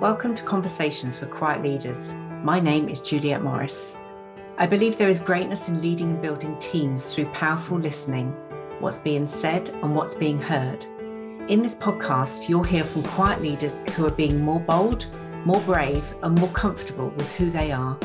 Welcome to Conversations with Quiet Leaders. My name is Juliet Morris. I believe there is greatness in leading and building teams through powerful listening, what's being said and what's being heard. In this podcast, you'll hear from quiet leaders who are being more bold, more brave, and more comfortable with who they are.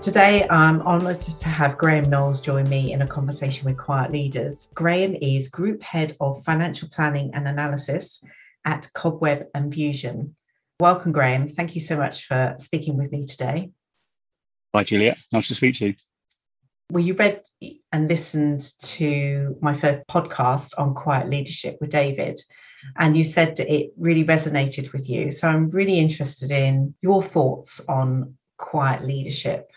Today, I'm honoured to have Graham Knowles join me in a conversation with Quiet Leaders. Graham is Group Head of Financial Planning and Analysis at Cobweb and Fusion. Welcome, Graham. Thank you so much for speaking with me today. Hi, Julia. Nice to speak to you. Well, you read and listened to my first podcast on quiet leadership with David, and you said it really resonated with you. So I'm really interested in your thoughts on quiet leadership.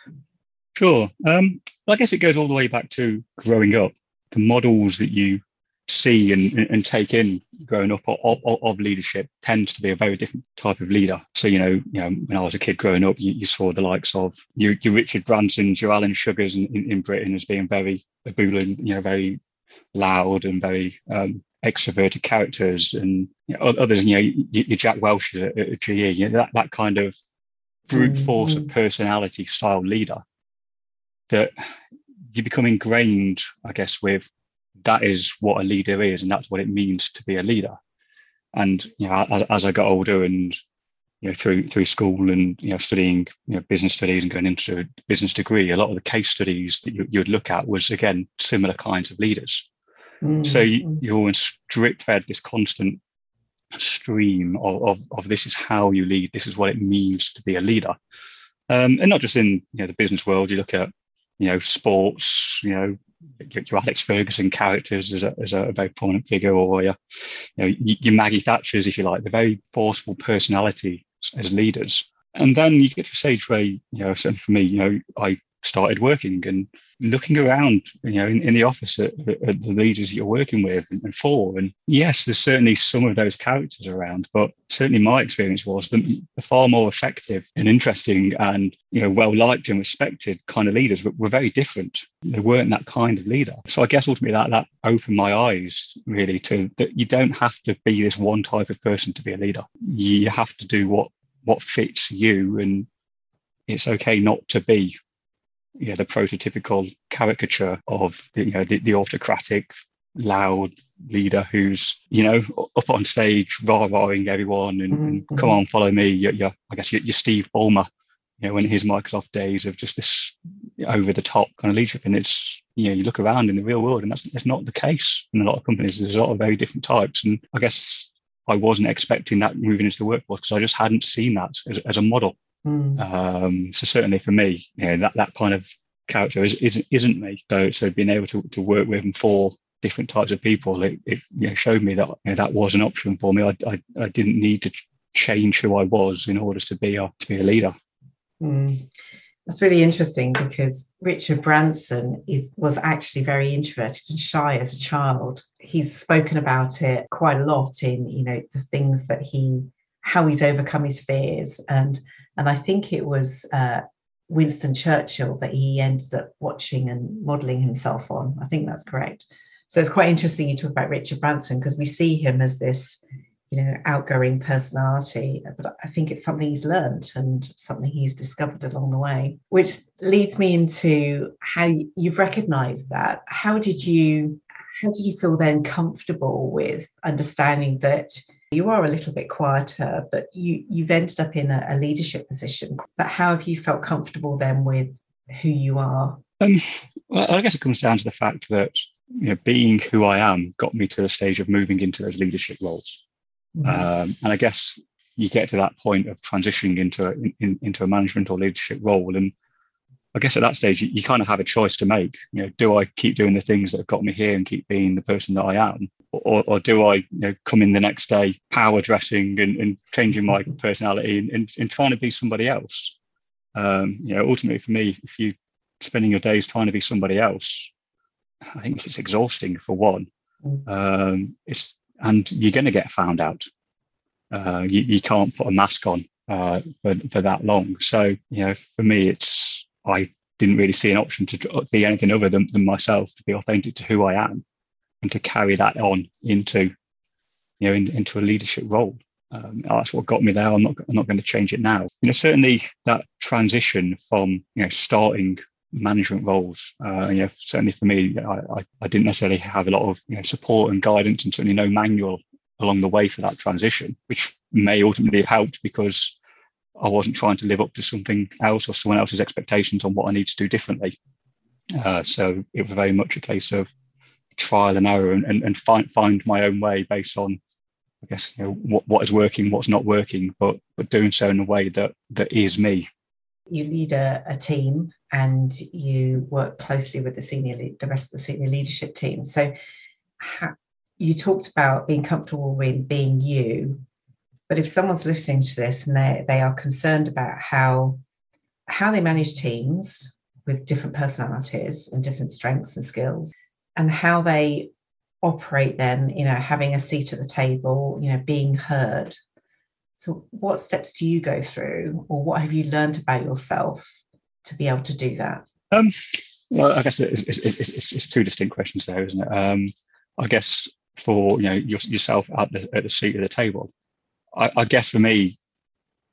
Sure. Um, I guess it goes all the way back to growing up. The models that you see and, and take in growing up of, of, of, leadership tends to be a very different type of leader. So, you know, you know when I was a kid growing up, you, you saw the likes of your, your Richard Bransons, your Alan Sugars in, in, in, Britain as being very ebullient, you know, very loud and very um, extroverted characters. And you know, others, you know, your, Jack Welch at, at GE, you know, that, that kind of brute force mm-hmm. of personality style leader that you become ingrained, I guess, with that is what a leader is, and that's what it means to be a leader. And you know, as, as I got older and you know through through school and you know studying you know business studies and going into a business degree, a lot of the case studies that you, you would look at was again similar kinds of leaders. Mm-hmm. So you, you're always drip fed this constant stream of, of, of this is how you lead, this is what it means to be a leader. Um, and not just in you know the business world, you look at you know sports, you know your Alex Ferguson characters as a, as a very prominent figure, or your, you know, your Maggie Thatchers, if you like, the very forceful personality as leaders. And then you get to a stage where, you know, certainly for me, you know, I started working and looking around, you know, in, in the office at, at, the leaders you're working with and, for. And yes, there's certainly some of those characters around, but certainly my experience was the, the far more effective and interesting and, you know, well liked and respected kind of leaders were, were, very different. They weren't that kind of leader. So I guess ultimately that, that opened my eyes really to that you don't have to be this one type of person to be a leader. You have to do what what fits you and it's okay not to be you know, the prototypical caricature of the, you know, the, the autocratic, loud leader who's, you know, up on stage, rah-rahing everyone and, mm-hmm. and come on, follow me. You're, you're I guess you're, you're Steve Ballmer, you know, in his Microsoft days of just this over the top kind of leadership. And it's, you know, you look around in the real world and that's, that's not the case in a lot of companies. There's a lot of very different types. And I guess I wasn't expecting that moving into the workforce because I just hadn't seen that as, as a model. Mm. Um, so certainly for me, you know, that that kind of character is, isn't isn't me. So so being able to, to work with and for different types of people, it, it you know, showed me that you know, that was an option for me. I, I, I didn't need to change who I was in order to be a to be a leader. Mm. That's really interesting because Richard Branson is was actually very introverted and shy as a child. He's spoken about it quite a lot in you know the things that he how he's overcome his fears and and I think it was uh, Winston Churchill that he ended up watching and modeling himself on. I think that's correct. So it's quite interesting you talk about Richard Branson because we see him as this, you know, outgoing personality, but I think it's something he's learned and something he's discovered along the way, which leads me into how you've recognized that. How did you how did you feel then comfortable with understanding that you are a little bit quieter, but you you've ended up in a, a leadership position. But how have you felt comfortable then with who you are? Um, well, I guess it comes down to the fact that you know, being who I am got me to the stage of moving into those leadership roles. Mm-hmm. Um, and I guess you get to that point of transitioning into in, into a management or leadership role, and I guess at that stage you, you, kind of have a choice to make. You know, do I keep doing the things that have got me here and keep being the person that I am, or, or do I you know, come in the next day power dressing and, and changing my personality and, and, and, trying to be somebody else? Um, you know, ultimately for me, if you spending your days trying to be somebody else, I think it's exhausting for one. Um, it's and you're going to get found out. Uh, you, you, can't put a mask on uh, for, for that long. So you know, for me, it's I didn't really see an option to be anything other than, than myself, to be authentic to who I am and to carry that on into, you know, in, into a leadership role. Um, that's what got me there. I'm not, I'm not going to change it now. You know, certainly that transition from you know starting management roles. Uh, you know, certainly for me, I, I, didn't necessarily have a lot of you know, support and guidance, and certainly no manual along the way for that transition, which may ultimately have helped because I wasn't trying to live up to something else or someone else's expectations on what I need to do differently. Uh, so it was very much a case of trial and error and, and, and find find my own way based on I guess you know what, what is working, what's not working, but but doing so in a way that that is me. You lead a, a team and you work closely with the senior the rest of the senior leadership team. So you talked about being comfortable with being you, but if someone's listening to this and they they are concerned about how how they manage teams with different personalities and different strengths and skills and how they operate then you know having a seat at the table you know being heard. So what steps do you go through or what have you learned about yourself to be able to do that? Um, well i guess it's, it's, it's, it's, two distinct questions there isn't it? Um, i guess for you know yourself at the, at the seat of the table I, I guess for me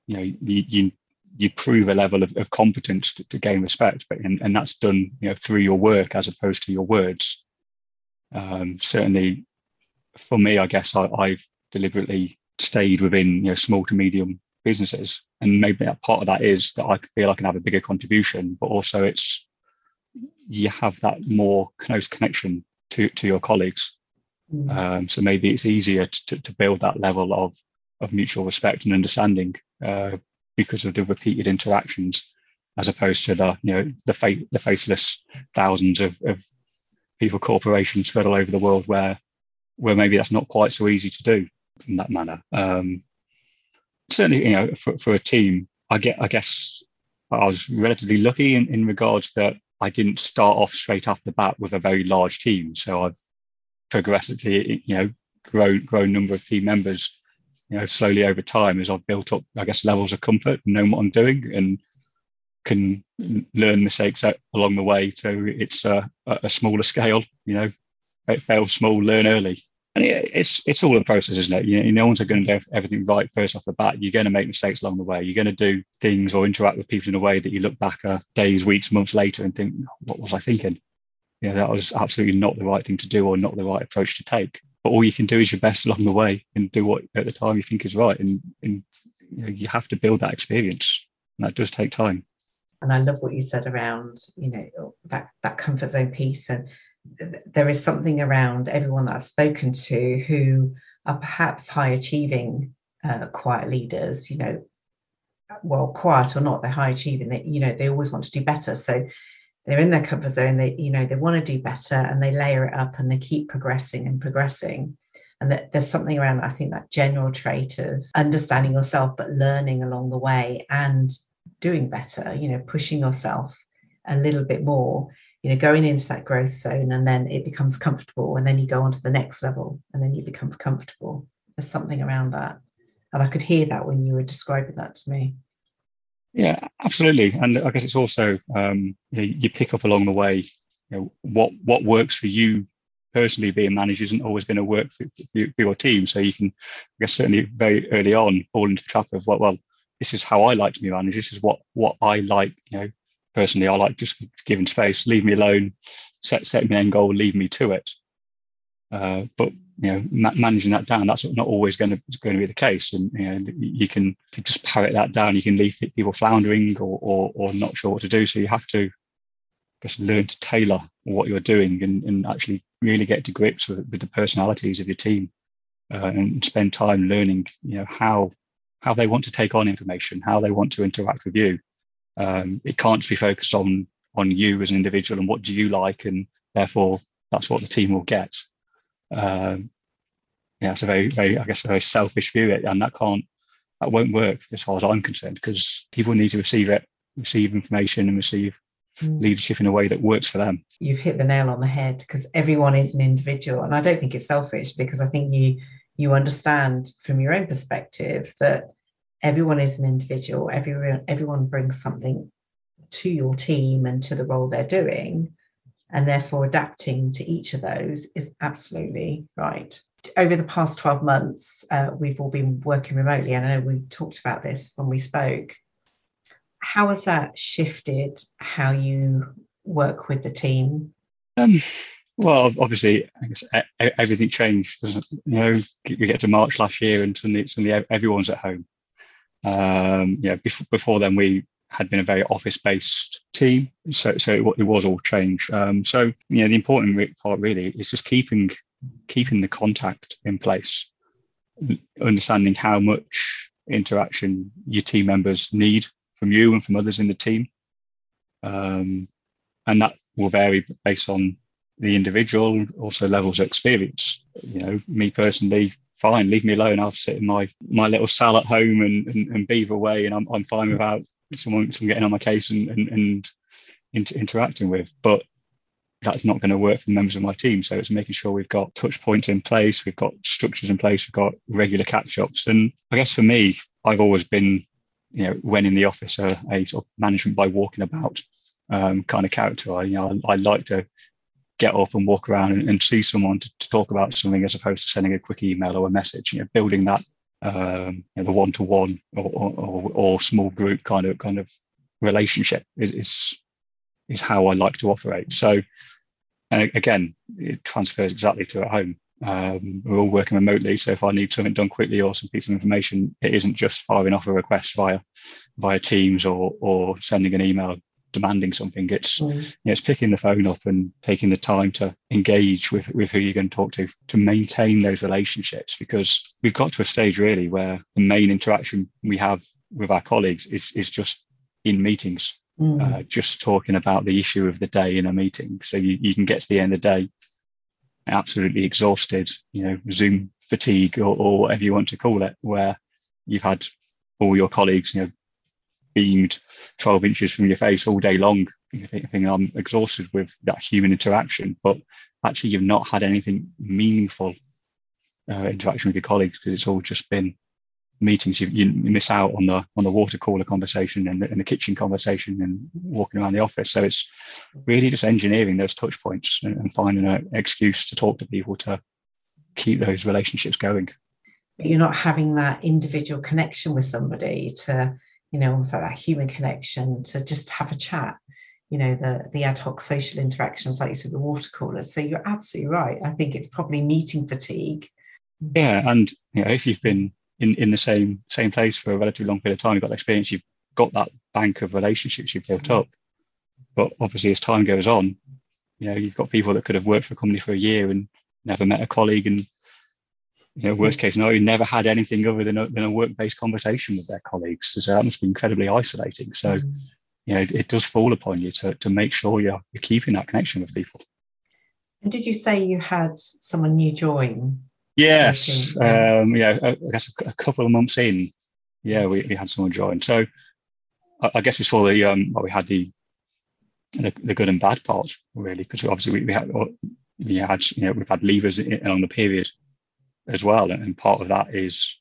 you know you, you you prove a level of, of competence to, to, gain respect but and, and that's done you know through your work as opposed to your words um, certainly, for me, I guess I, have deliberately stayed within you know small to medium businesses, and maybe that part of that is that I feel I can have a bigger contribution, but also it's you have that more close connection to to your colleagues. Mm. Um, so maybe it's easier to, to build that level of of mutual respect and understanding uh, because of the repeated interactions, as opposed to the you know the fa- the faceless thousands of, of people corporations spread all over the world where where maybe that's not quite so easy to do in that manner. Um, certainly, you know, for, for a team, I get I guess I was relatively lucky in, in regards that I didn't start off straight off the bat with a very large team. So I've progressively, you know, grown grown number of team members, you know, slowly over time as I've built up, I guess, levels of comfort and know what I'm doing and can learn mistakes along the way. So it's a, a smaller scale, you know, fail small, learn early. And it's it's all a process, isn't it? You know, no one's going to do everything right first off the bat. You're going to make mistakes along the way. You're going to do things or interact with people in a way that you look back uh, days, weeks, months later and think, what was I thinking? Yeah, that was absolutely not the right thing to do or not the right approach to take. But all you can do is your best along the way and do what at the time you think is right. And, and you, know, you have to build that experience. And that does take time and I love what you said around you know that that comfort zone piece. And there is something around everyone that I've spoken to who are perhaps high achieving uh, quiet leaders you know well quiet or not they're high achieving. They you know they always want to do better. So they're in their comfort zone. They you know they want to do better and they layer it up and they keep progressing and progressing. And that there's something around i think that general trait of understanding yourself but learning along the way and doing better, you know, pushing yourself a little bit more, you know, going into that growth zone and then it becomes comfortable and then you go on to the next level and then you become comfortable. There's something around that. And I could hear that when you were describing that to me. Yeah, absolutely. And I guess it's also um, you, know, you pick up along the way, you know, what what works for you personally being managed isn't always going to work for, for, your team. So you can, I guess, certainly very early on fall into the trap of well, well, this is how I like to be managed. This is what what I like. You know, personally, I like just giving space, leave me alone, set set me an end goal, leave me to it. Uh, but you know, ma- managing that down, that's not always going to going to be the case. And you know, you can just parrot that down. You can leave people floundering or, or or not sure what to do. So you have to just learn to tailor what you're doing and, and actually really get to grips with, with the personalities of your team uh, and spend time learning, you know, how how they want to take on information, how they want to interact with you. Um, it can't just be focused on on you as an individual and what do you like, and therefore that's what the team will get. Um, yeah, it's a very, very, I guess, a very selfish view, and that can't, that won't work as far as I'm concerned, because people need to receive it, receive information, and receive mm. leadership in a way that works for them. You've hit the nail on the head because everyone is an individual, and I don't think it's selfish because I think you you understand from your own perspective that everyone is an individual everyone everyone brings something to your team and to the role they're doing and therefore adapting to each of those is absolutely right over the past 12 months, uh, we've all been working remotely. And I know we talked about this when we spoke. How has that shifted how you work with the team? Um, well, obviously, I guess everything changed. You know, we get to March last year, and suddenly, suddenly everyone's at home. Um, before, before then, we had been a very office-based team, so so it, it was all changed. Um, so you know, the important part really is just keeping keeping the contact in place, understanding how much interaction your team members need from you and from others in the team, um, and that will vary based on the individual, also levels of experience. You know, me personally, fine, leave me alone. I'll sit in my my little cell at home and, and, and beaver away, and I'm, I'm fine without someone, someone getting on my case and, and, and inter- interacting with. But that's not going to work for members of my team. So it's making sure we've got touch points in place, we've got structures in place, we've got regular catch ups. And I guess for me, I've always been, you know, when in the office, a, a sort of management by walking about um, kind of character. I, you know, I, I, like to get up and walk around and, and see someone to, to, talk about something as opposed to sending a quick email or a message. You know, building that um, you know, the one to one or small group kind of kind of relationship is, is is how I like to operate. So and again, it transfers exactly to at home. Um, we're all working remotely, so if I need something done quickly or some piece of information, it isn't just firing off a request via via Teams or or sending an email demanding something. It's mm. you know, it's picking the phone up and taking the time to engage with with who you're going to talk to to maintain those relationships because we've got to a stage really where the main interaction we have with our colleagues is is just in meetings mm. uh, just talking about the issue of the day in a meeting. So you, you can get to the end of the day absolutely exhausted, you know, Zoom fatigue or, or whatever you want to call it, where you've had all your colleagues, you know, beamed 12 inches from your face all day long. I think, I'm exhausted with that human interaction, but actually you've not had anything meaningful uh, interaction with your colleagues because it's all just been meetings you, you miss out on the on the water cooler conversation and the, and the kitchen conversation and walking around the office so it's really just engineering those touch points and, and finding an excuse to talk to people to keep those relationships going but you're not having that individual connection with somebody to you know almost like that human connection to just have a chat you know the the ad hoc social interactions like you said the water coolers. So you're absolutely right. I think it's probably meeting fatigue. Yeah and you know if you've been in, in the same same place for a relatively long period of time, you've got the experience, you've got that bank of relationships you've built up. But obviously, as time goes on, you know, you've got people that could have worked for a company for a year and never met a colleague, and you know, worst case scenario, never had anything other than a, than a work-based conversation with their colleagues. So that must be incredibly isolating. So, mm-hmm. you know, it, it, does fall upon you to to make sure you're you're keeping that connection with people. And did you say you had someone new join Yes, um, yeah. I guess a, couple of months in, yeah, we, we had someone join. So I, I guess we saw the um, well, we had the, the, the good and bad parts really, because obviously we, we had we had you know we've had leavers along the period as well, and part of that is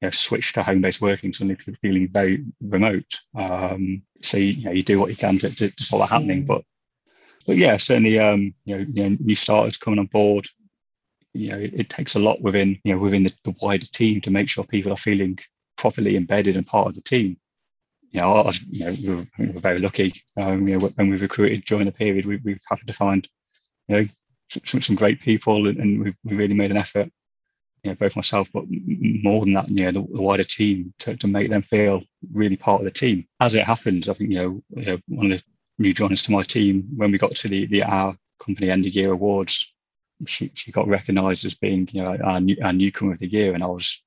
you know, switch to home-based working, suddenly feeling very remote. Um, so you, you, know you do what you can to, to, to stop that happening, but but yeah, certainly um, you know, you know new starters coming on board, you know, it, it, takes a lot within, you know, within the, the, wider team to make sure people are feeling properly embedded and part of the team. You know, you know, we are very lucky. Um, you know, when we've recruited during the period, we, we've had to find, you know, some, some great people, and, and we've, we really made an effort. You know, both myself, but more than that, you know, the, the, wider team to, to make them feel really part of the team. As it happens, I think you know, you know one of the new joiners to my team when we got to the the our company end of year awards she, she got recognised as being you know our, new, our newcomer of the year, and I was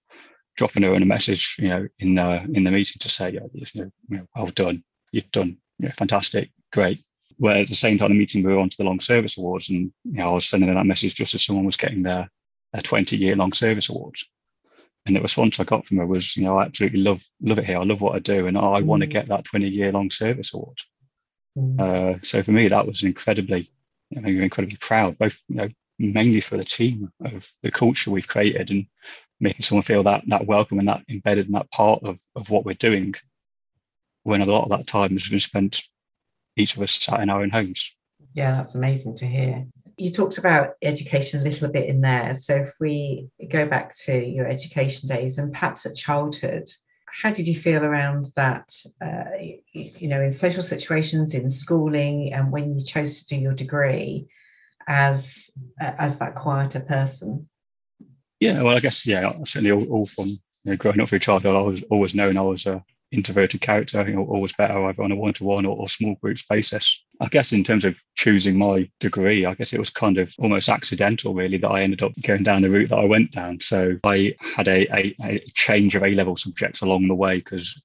dropping her in a message, you know, in the in the meeting to say, you know, you know well done, you've done, you know, fantastic, great. Where at the same time, the meeting we were on to the long service awards, and you know, I was sending her that message just as someone was getting their their 20 year long service award. And the response I got from her was, you know, I absolutely love love it here. I love what I do, and I mm. want to get that 20 year long service award. Mm. Uh, so for me, that was incredibly, you know, incredibly proud, both you know, mainly for the team of the culture we've created and making someone feel that that welcome and that embedded in that part of, of what we're doing when a lot of that time has been spent each of us sat in our own homes yeah that's amazing to hear You talked about education a little bit in there. So if we go back to your education days and perhaps at childhood, how did you feel around that? Uh, you, you, know, in social situations, in schooling, and when you chose to do your degree, as uh, as that quieter person. Yeah, well, I guess yeah, certainly all, all from you know, growing up through childhood, I was always known I was a introverted character. You know, always better either on a one-to-one or, or small groups basis. I guess in terms of choosing my degree, I guess it was kind of almost accidental, really, that I ended up going down the route that I went down. So I had a, a, a change of A-level subjects along the way because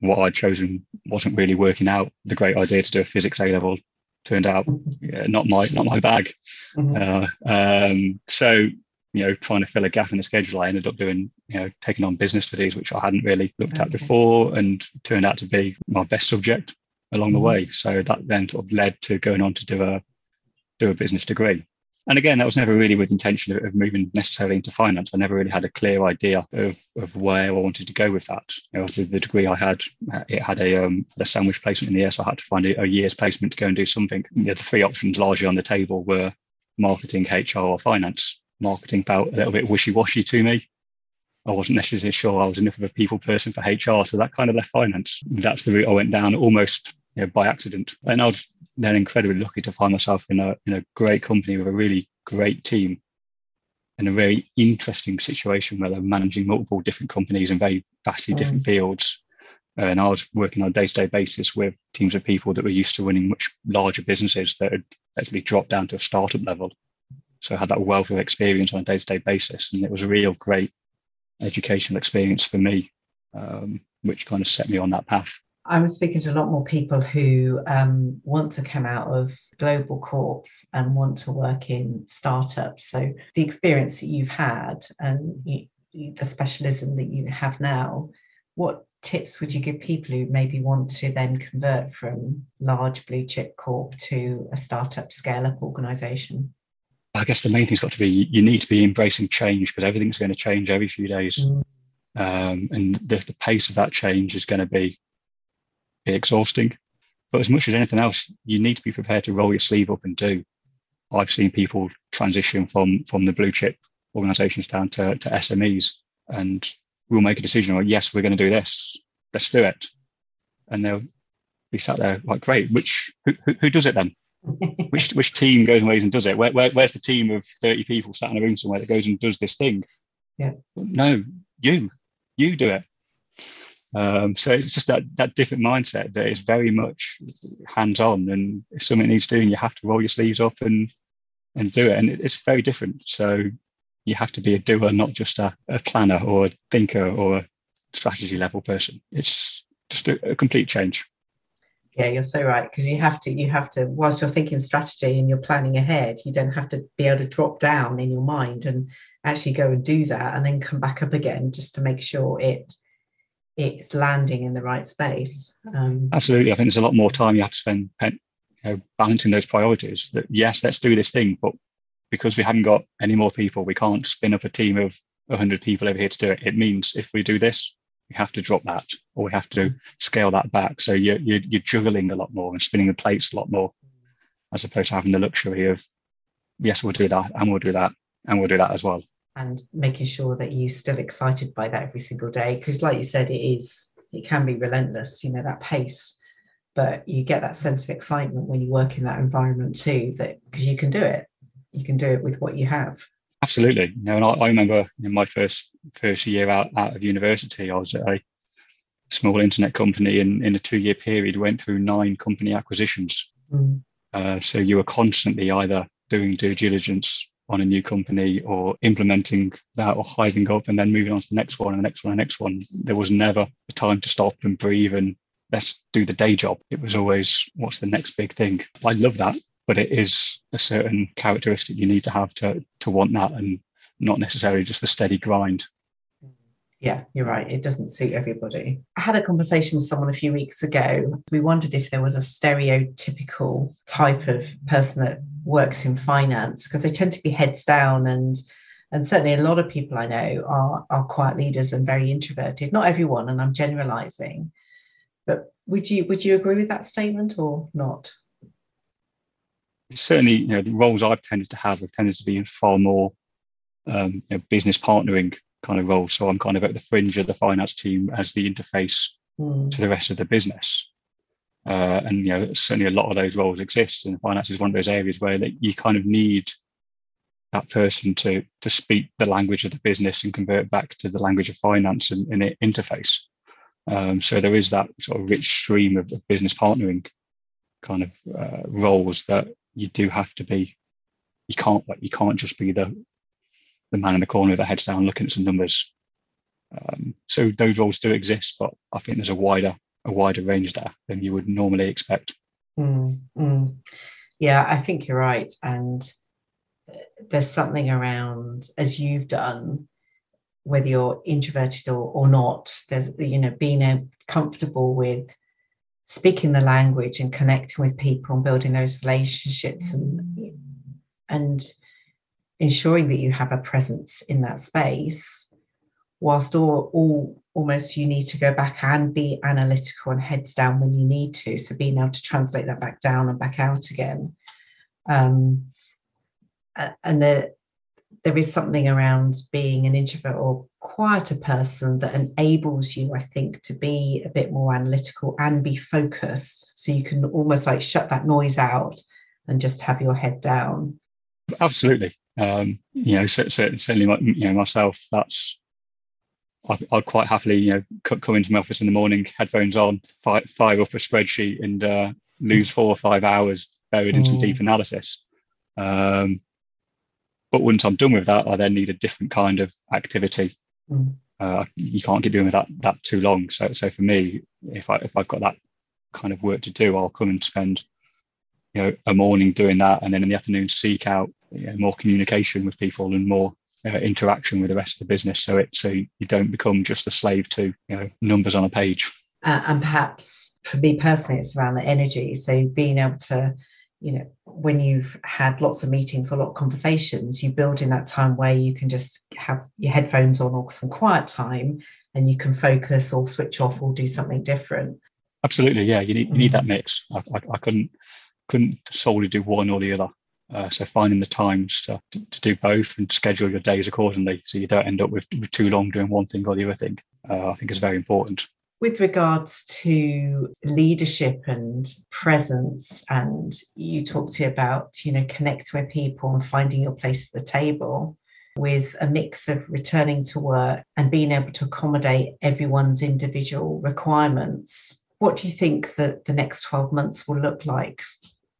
what I'd chosen wasn't really working out. The great idea to do a physics A-level turned out yeah, not my not my bag. Mm-hmm. Uh, um, so you know, trying to fill a gap in the schedule, I ended up doing, you know, taking on business studies, which I hadn't really looked okay. at before and turned out to be my best subject along mm-hmm. the way. So that then sort of led to going on to do a do a business degree. And again, that was never really with intention of, moving necessarily into finance. I never really had a clear idea of, of where I wanted to go with that. You know, the degree I had, it had a, um, a sandwich placement in the year, so I had to find a, a year's placement to go and do something. You know, the three options largely on the table were marketing, HR, or finance marketing felt a little bit wishy-washy to me. I wasn't necessarily sure I was enough of a people person for HR, so that kind of left finance. That's the route I went down almost you know, by accident. And I was then incredibly lucky to find myself in a in a great company with a really great team in a very interesting situation where they're managing multiple different companies in very vastly mm. different fields. And I was working on a day-to-day basis with teams of people that were used to running much larger businesses that had actually dropped down to a startup level. So I had that wealth of experience on a day to day basis. And it was a real great educational experience for me, um, which kind of set me on that path. I'm speaking to a lot more people who um, want to come out of global corps and want to work in startups. So the experience that you've had and you, the specialism that you have now, what tips would you give people who maybe want to then convert from large blue chip corp to a startup scale up organization? I guess the main thing's got to be you need to be embracing change because everything's going to change every few days. Mm. Um, and the, the pace of that change is going to be, exhausting. But as much as anything else, you need to be prepared to roll your sleeve up and do. I've seen people transition from from the blue chip organizations down to, to SMEs and we'll make a decision like, yes, we're going to do this. Let's do it. And they'll be sat there like, great, which who, who does it then? Which which team goes and ways and does it? Where, where, where's the team of 30 people sat in a room somewhere that goes and does this thing? Yeah. No, you, you do it. Um, so it's just that that different mindset that is very much hands-on and if something needs doing, you have to roll your sleeves up and and do it. And it's very different. So you have to be a doer, not just a, a planner or a thinker or a strategy level person. It's just a, a complete change yeah you're so right because you have to you have to whilst you're thinking strategy and you're planning ahead you then have to be able to drop down in your mind and actually go and do that and then come back up again just to make sure it it's landing in the right space. Um, absolutely i think there's a lot more time you have to spend you know, balancing those priorities that yes let's do this thing but because we haven't got any more people we can't spin up a team of 100 people over here to do it. It means if we do this we have to drop that or we have to scale that back. So you're, you're, you're juggling a lot more and spinning the plates a lot more, as opposed to having the luxury of, yes, we'll do that and we'll do that and we'll do that as well. And making sure that you're still excited by that every single day. Because, like you said, it is, it can be relentless, you know, that pace. But you get that sense of excitement when you work in that environment too, that because you can do it. You can do it with what you have. Absolutely. You know, and I, I remember in my first first year out, out of university, I was at a small internet company and in a two year period went through nine company acquisitions. Mm. Uh, so you were constantly either doing due diligence on a new company or implementing that or hiving up and then moving on to the next one and the next one and the next one. There was never a time to stop and breathe and let's do the day job. It was always what's the next big thing. I love that but it is a certain characteristic you need to have to to want that and not necessarily just the steady grind yeah, you're right. It doesn't suit everybody. I had a conversation with someone a few weeks ago. We wondered if there was a stereotypical type of person that works in finance because they tend to be heads down and and certainly a lot of people I know are are quiet leaders and very introverted. Not everyone, and I'm generalizing. But would you would you agree with that statement or not? Certainly, you know, the roles I've tended to have have tended to be in far more um, you know, business partnering kind of roles. So I'm kind of at the fringe of the finance team as the interface mm. to the rest of the business. Uh, and you know, certainly a lot of those roles exist, and finance is one of those areas where that you kind of need that person to to speak the language of the business and convert back to the language of finance and, and interface. Um, so there is that sort of rich stream of, of business partnering kind of uh, roles that you do have to be. You can't like you can't just be the the man in the corner with the heads down looking at some numbers. Um, so those roles do exist, but I think there's a wider a wider range there than you would normally expect. Mm, mm. Yeah, I think you're right, and there's something around as you've done whether you're introverted or, or not there's you know being comfortable with speaking the language and connecting with people and building those relationships and and ensuring that you have a presence in that space whilst all, all almost you need to go back and be analytical and heads down when you need to. So being able to translate that back down and back out again. Um, and there there is something around being an introvert or quieter person that enables you i think to be a bit more analytical and be focused. So you can almost like shut that noise out and just have your head down. Absolutely. Um, you know certainly, certainly you know myself that's I'd, I'd, quite happily you know come into my office in the morning headphones on fire, fire up a spreadsheet and uh, lose four or five hours buried in some deep mm. analysis. Um, but once I'm done with that, I then need a different kind of activity. Mm. Uh, you can't keep doing that that too long. So, so for me, if I if I've got that kind of work to do, I'll come and spend you know a morning doing that, and then in the afternoon seek out you know, more communication with people and more uh, interaction with the rest of the business. So it so you don't become just a slave to you know numbers on a page. Uh, and perhaps for me personally, it's around the energy. So being able to you know when you've had lots of meetings or a lot of conversations you build in that time where you can just have your headphones on or some quiet time and you can focus or switch off or do something different. Absolutely yeah you need you need that mm. mix. I, I, I couldn't couldn't solely do one or the other. Uh, so finding the times to, to, to, do both and schedule your days accordingly so you don't end up with, with too long doing one thing or the other thing uh, i think is very important with regards to leadership and presence and you talked about you know connecting with people and finding your place at the table with a mix of returning to work and being able to accommodate everyone's individual requirements what do you think that the next 12 months will look like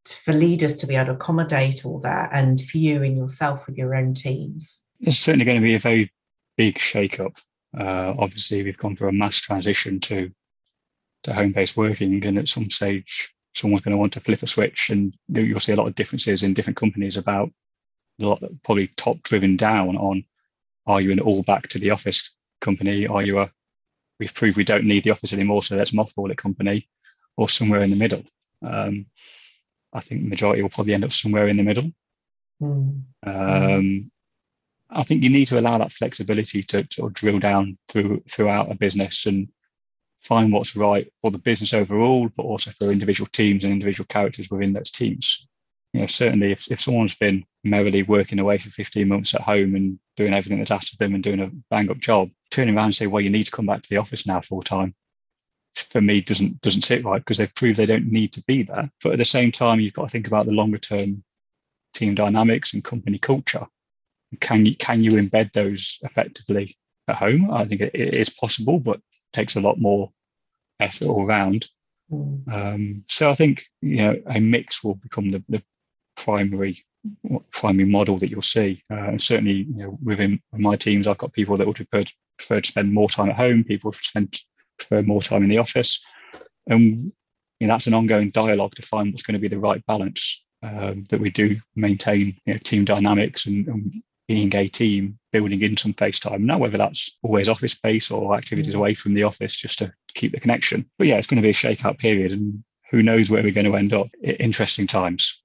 for leaders to be able to accommodate all that and for you and yourself with your own teams? It's certainly going to be a very big shake up uh, obviously, we've gone through a mass transition to to home-based working, and at some stage, someone's going to want to flip a switch, and you'll see a lot of differences in different companies about a lot, probably top driven down on are you an all back to the office company? Are you a we've proved we don't need the office anymore, so let's mothball it company, or somewhere in the middle? Um, I think the majority will probably end up somewhere in the middle. Mm. Um, I think you need to allow that flexibility to sort of drill down through throughout a business and find what's right for the business overall, but also for individual teams and individual characters within those teams. You know, certainly if, if someone's been merrily working away for 15 months at home and doing everything that's asked of them and doing a bang up job, turning around and say, well, you need to come back to the office now full time, for me doesn't doesn't sit right because they've proved they don't need to be there. But at the same time, you've got to think about the longer term team dynamics and company culture can you can you embed those effectively at home? I think it, it is possible, but takes a lot more effort all around. Mm. Um, so I think you know a mix will become the, the primary primary model that you'll see. Uh, and certainly, you know, within my teams, I've got people that would prefer, prefer to spend more time at home. People spend prefer more time in the office, and you know, that's an ongoing dialogue to find what's going to be the right balance um, that we do maintain you know, team dynamics and, and being a team, building in some face time Now, whether that's always office space or activities mm. away from the office just to keep the connection. But yeah, it's going to be a shakeout period and who knows where we're going to end up. Interesting times.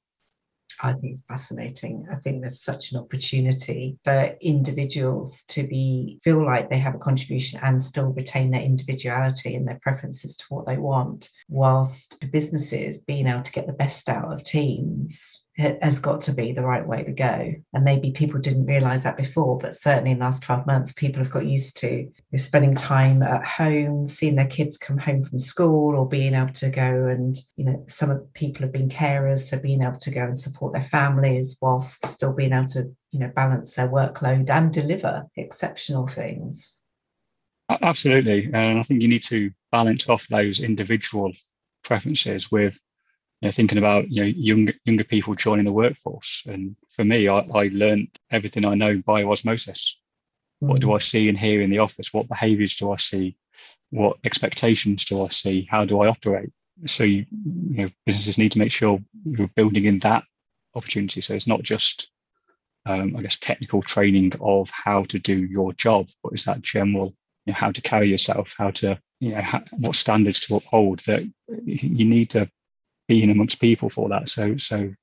I think it's fascinating. I think there's such an opportunity for individuals to be feel like they have a contribution and still retain their individuality and their preferences to what they want, whilst businesses being able to get the best out of teams has got to be the right way to go. And maybe people didn't realize that before, but certainly in the last 12 months, people have got used to spending time at home, seeing their kids come home from school or being able to go and, you know, some of people have been carers, so being able to go and support their families whilst still being able to, you know, balance their workload and deliver exceptional things. Absolutely. And I think you need to balance off those individual preferences with you know, thinking about you know younger younger people joining the workforce. And for me, I, I learned everything I know by osmosis. Mm. What do hmm. I see and hear in the office? What behaviours do I see? What expectations do I see? How do I operate? So you, you know, businesses need to make sure you're building in that opportunity. So it's not just, um, I guess, technical training of how to do your job, but it's that general, you know, how to carry yourself, how to, you know, how, what standards to uphold. That you need to being amongst people for that. So so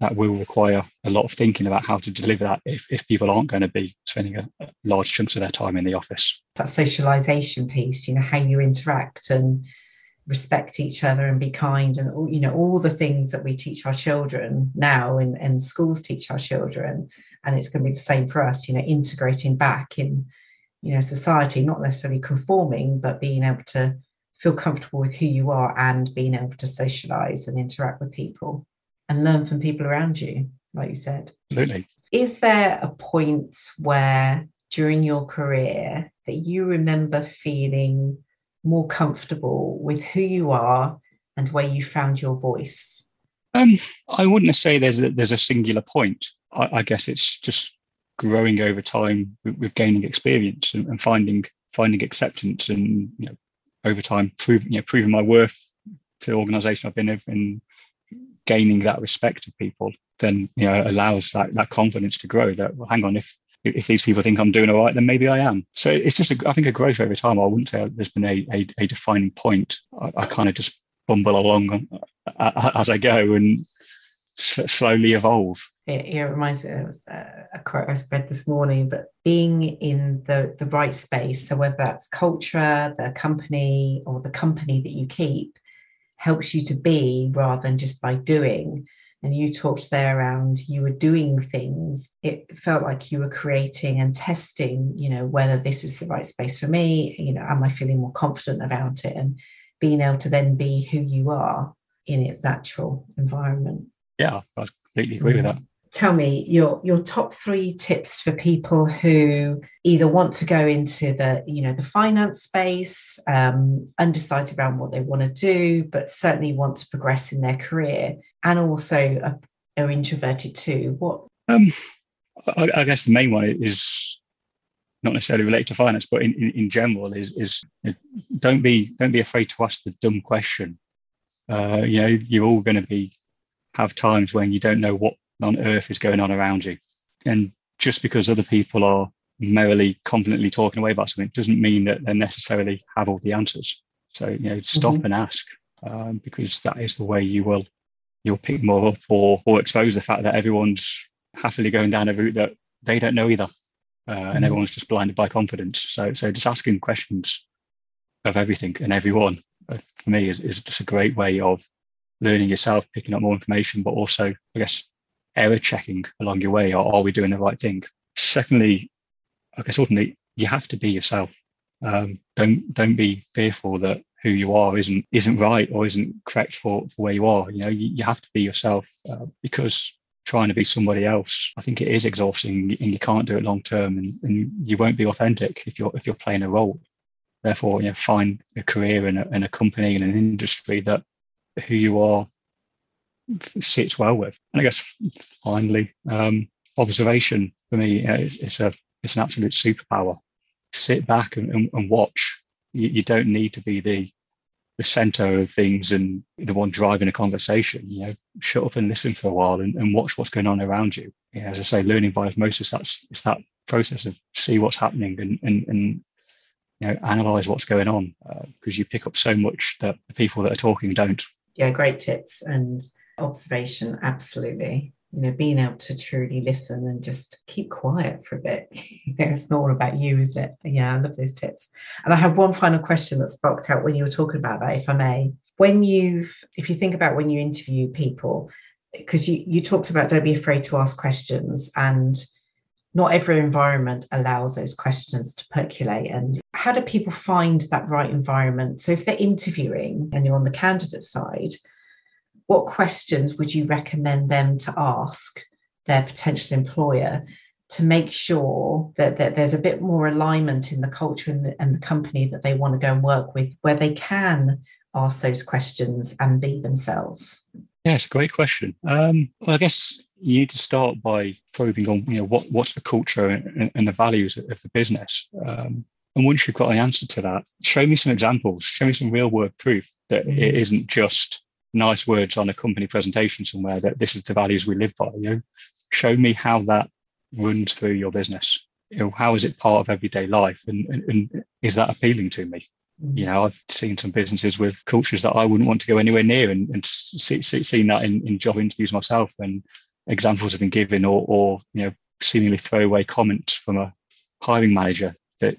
that will require a lot of thinking about how to deliver that if, if people aren't going to be spending a, a large chunks of their time in the office. That socialization piece, you know, how you interact and respect each other and be kind and all, you know all the things that we teach our children now and, and schools teach our children and it's going to be the same for us you know integrating back in you know society not necessarily conforming but being able to feel comfortable with who you are and being able to socialize and interact with people and learn from people around you, like you said. Absolutely. Is there a point where during your career that you remember feeling more comfortable with who you are and where you found your voice? Um, I wouldn't say there's a, there's a singular point. I, I guess it's just growing over time with, with gaining experience and, and, finding finding acceptance and you know over time, proving you know, proving my worth to the organisation I've been in and gaining that respect of people, then you know allows that that confidence to grow. That well, hang on, if if these people think I'm doing all right, then maybe I am. So it's just a, I think a growth over time. I wouldn't say there's been a a, a defining point. I, I kind of just bumble along uh, as I go and slowly evolve it, it reminds me it was a, a quote I read this morning, but being in the the right space, so whether that's culture, the company, or the company that you keep, helps you to be rather than just by doing. And you talked there around you were doing things. It felt like you were creating and testing, you know, whether this is the right space for me. You know, am I feeling more confident about it? And being able to then be who you are in its natural environment. Yeah, I completely agree with that tell me your your top three tips for people who either want to go into the you know the finance space um, undecided around what they want to do but certainly want to progress in their career and also are, are introverted too. What? Um, I, I, guess the main one is not necessarily related to finance but in, in, in general is is don't be don't be afraid to ask the dumb question. Uh, you know you're all going to be have times when you don't know what on earth is going on around you. And just because other people are merrily, confidently talking away about something doesn't mean that they necessarily have all the answers. So, you know, stop mm-hmm. and ask um, because that is the way you will you'll pick more up or or expose the fact that everyone's happily going down a route that they don't know either. Uh, mm-hmm. and everyone's just blinded by confidence. So, so just asking questions of everything and everyone uh, for me is, is just a great way of learning yourself, picking up more information, but also, I guess, error checking along your way or are we doing the right thing? Secondly i guess ultimately you have to be yourself. Um, don't don't be fearful that who you are isn't isn't right or isn't correct for, for where you are. You know you, you have to be yourself uh, because trying to be somebody else i think it is exhausting and you can't do it long term and, and you won't be authentic if you're if you're playing a role. Therefore you know find a career in a, in a company in an industry that who you are sits well with. And I guess finally, um, observation for me is, is a it's an absolute superpower. Sit back and, and, and watch. You, you, don't need to be the the center of things and the one driving a conversation. You know, shut up and listen for a while and, and watch what's going on around you. Yeah, as I say, learning by osmosis. That's it's that process of see what's happening and and, and you know analyze what's going on because uh, you pick up so much that the people that are talking don't. Yeah, great tips and observation absolutely. You know being able to truly listen and just keep quiet for a bit. You know, it's not all about you is it? Yeah i love those tips. And i have one final question that sparked out when you were talking about that if i may. When you've if you think about when you interview people because you, you talked about don't be afraid to ask questions and not every environment allows those questions to percolate. And how do people find that right environment? So if they're interviewing and you're on the candidate side what questions would you recommend them to ask their potential employer to make sure that, that there's a bit more alignment in the culture and the, and the company that they want to go and work with where they can ask those questions and be themselves? Yeah it's a great question. Um, well i guess you need to start by probing on you know what what's the culture and, and the values of the business? Um, and once you've got an answer to that show me some examples show me some real world proof that mm. it isn't just nice words on a company presentation somewhere that this is the values we live by you know? Show me how that runs through your business. You know how is it part of everyday life? And, and, and is that appealing to me? Mm. you know i've seen some businesses with cultures that i wouldn't want to go anywhere near and, and see, see, seen that in, in job interviews myself and examples have been given or, or you know seemingly throwaway comments from a hiring manager that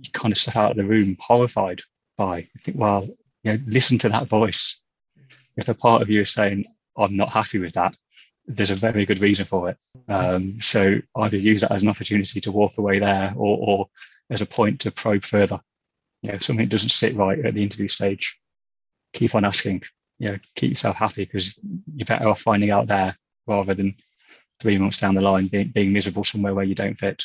you kind of step out of the room horrified by. I think well you know listen to that voice if a part of you is saying i'm not happy with that there's a very good reason for it um, so either use that as an opportunity to walk away there or, or as a point to probe further you know something doesn't sit right at the interview stage keep on asking you know keep yourself happy because you're better off finding out there rather than three months down the line being, being miserable somewhere where you don't fit.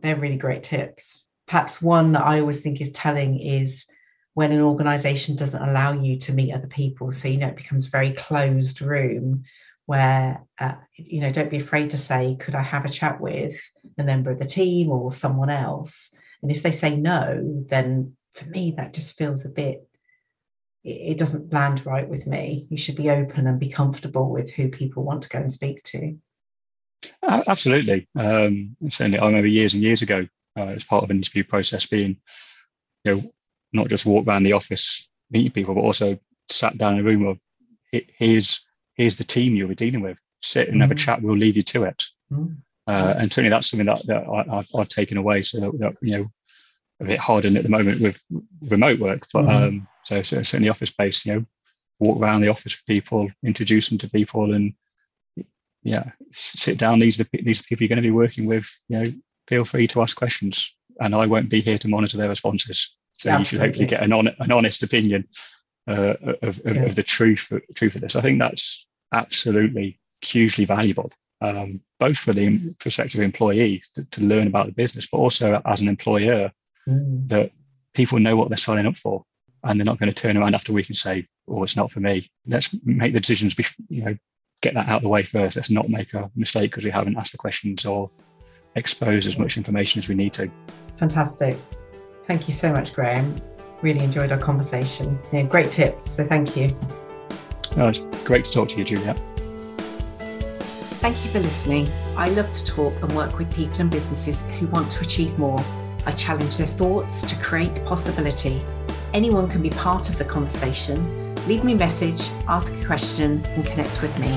They're really great tips. Perhaps one that I always think is telling is when an organization doesn't allow you to meet other people. So, you know, it becomes a very closed room where, uh, you know, don't be afraid to say, could I have a chat with a member of the team or someone else? And if they say no, then for me, that just feels a bit it doesn't land right with me. You should be open and be comfortable with who people want to go and speak to. Absolutely. Um, certainly, I remember years and years ago, uh, as part of an interview process, being, you know, not just walk around the office meeting people, but also sat down in a room of here's here's the team you'll be dealing with. Sit and mm. have a mm. chat. We'll leave you to it. Mm. Uh, and certainly, that's something that, that I, have I've taken away. So that, you know, a bit hardened at the moment with remote work, but mm. um, so, so certainly office based, you know, walk around the office with people, introduce them to people, and yeah, sit down. These are the, these are the people you're going to be working with. You know, feel free to ask questions, and I won't be here to monitor their responses. So Absolutely. you should hopefully get an, on, an honest opinion uh, of, of, yeah. of, the truth truth of this. I think that's absolutely hugely valuable, um, both for the prospective employee to, to, learn about the business, but also as an employer mm. that people know what they're signing up for and they're not going to turn around after a week and say, "Oh, it's not for me." Let's make the decisions. You know, get that out of the way first. Let's not make a mistake because we haven't asked the questions or exposed as much information as we need to. Fantastic. Thank you so much, Graham. Really enjoyed our conversation. Yeah, great tips. So thank you. Oh, it's great to talk to you, Julia. Thank you for listening. I love to talk and work with people and businesses who want to achieve more. I challenge their thoughts to create possibility. Anyone can be part of the conversation. Leave me a message, ask a question, and connect with me.